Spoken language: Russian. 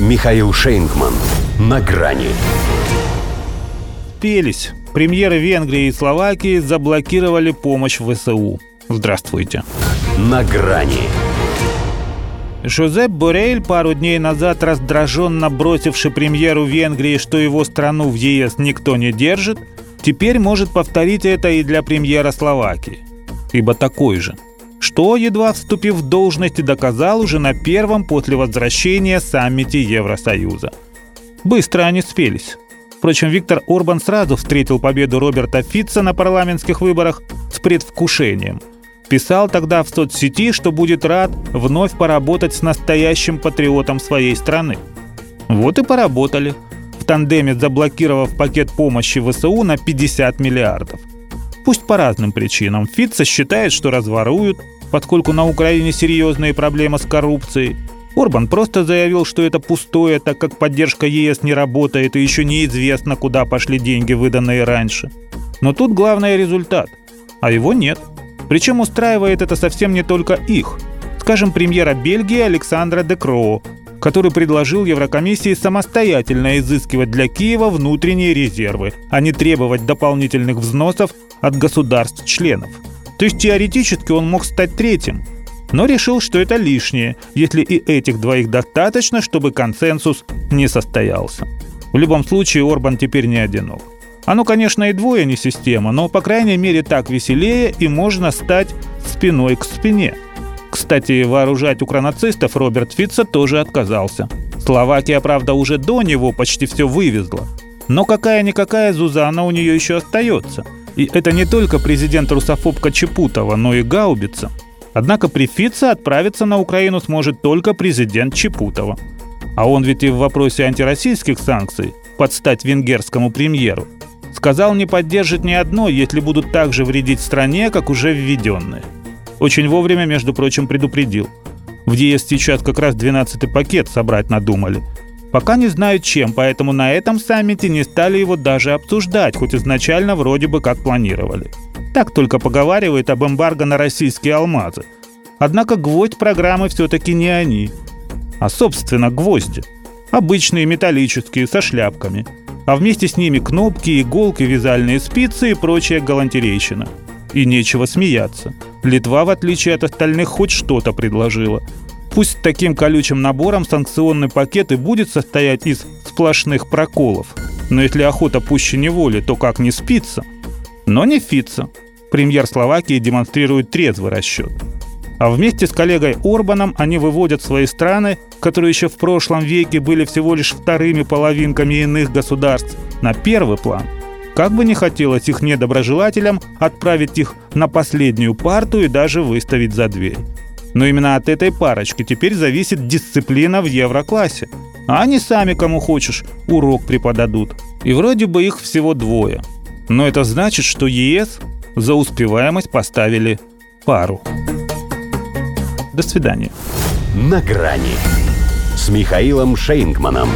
Михаил Шейнгман. На грани. Пелись. Премьеры Венгрии и Словакии заблокировали помощь ВСУ. Здравствуйте. На грани. Жозеп Борель, пару дней назад раздраженно бросивший премьеру Венгрии, что его страну в ЕС никто не держит, теперь может повторить это и для премьера Словакии. Ибо такой же. Что, едва вступив в должность, доказал уже на первом после возвращения саммите Евросоюза. Быстро они спелись. Впрочем, Виктор Орбан сразу встретил победу Роберта Фитца на парламентских выборах с предвкушением. Писал тогда в соцсети, что будет рад вновь поработать с настоящим патриотом своей страны. Вот и поработали, в тандеме заблокировав пакет помощи ВСУ на 50 миллиардов. Пусть по разным причинам. Фитца считает, что разворуют, поскольку на Украине серьезные проблемы с коррупцией – Орбан просто заявил, что это пустое, так как поддержка ЕС не работает и еще неизвестно, куда пошли деньги, выданные раньше. Но тут главный результат, а его нет. Причем устраивает это совсем не только их. Скажем, премьера Бельгии Александра Декро, который предложил Еврокомиссии самостоятельно изыскивать для Киева внутренние резервы, а не требовать дополнительных взносов от государств-членов. То есть теоретически он мог стать третьим – но решил, что это лишнее, если и этих двоих достаточно, чтобы консенсус не состоялся. В любом случае Орбан теперь не одинок. Оно, конечно, и двое не система, но, по крайней мере, так веселее и можно стать спиной к спине. Кстати, вооружать укранацистов Роберт Фитца тоже отказался. Словакия, правда, уже до него почти все вывезла. Но какая-никакая Зузана у нее еще остается. И это не только президент русофобка Чепутова, но и Гаубица – Однако при Фице отправиться на Украину сможет только президент Чепутова. А он ведь и в вопросе антироссийских санкций, подстать венгерскому премьеру, сказал не поддержит ни одно, если будут так же вредить стране, как уже введенные. Очень вовремя, между прочим, предупредил. В ЕС сейчас как раз 12-й пакет собрать надумали. Пока не знают чем, поэтому на этом саммите не стали его даже обсуждать, хоть изначально вроде бы как планировали. Так только поговаривает об эмбарго на российские алмазы. Однако гвоздь программы все-таки не они, а собственно гвозди. Обычные металлические, со шляпками. А вместе с ними кнопки, иголки, вязальные спицы и прочая галантерейщина. И нечего смеяться. Литва, в отличие от остальных, хоть что-то предложила. Пусть таким колючим набором санкционный пакет и будет состоять из сплошных проколов. Но если охота пуще неволи, то как не спится – но не Фица. Премьер Словакии демонстрирует трезвый расчет. А вместе с коллегой Орбаном они выводят свои страны, которые еще в прошлом веке были всего лишь вторыми половинками иных государств, на первый план. Как бы не хотелось их недоброжелателям отправить их на последнюю парту и даже выставить за дверь. Но именно от этой парочки теперь зависит дисциплина в евроклассе. А они сами, кому хочешь, урок преподадут. И вроде бы их всего двое – но это значит, что ЕС за успеваемость поставили пару. До свидания. На грани с Михаилом Шейнгманом.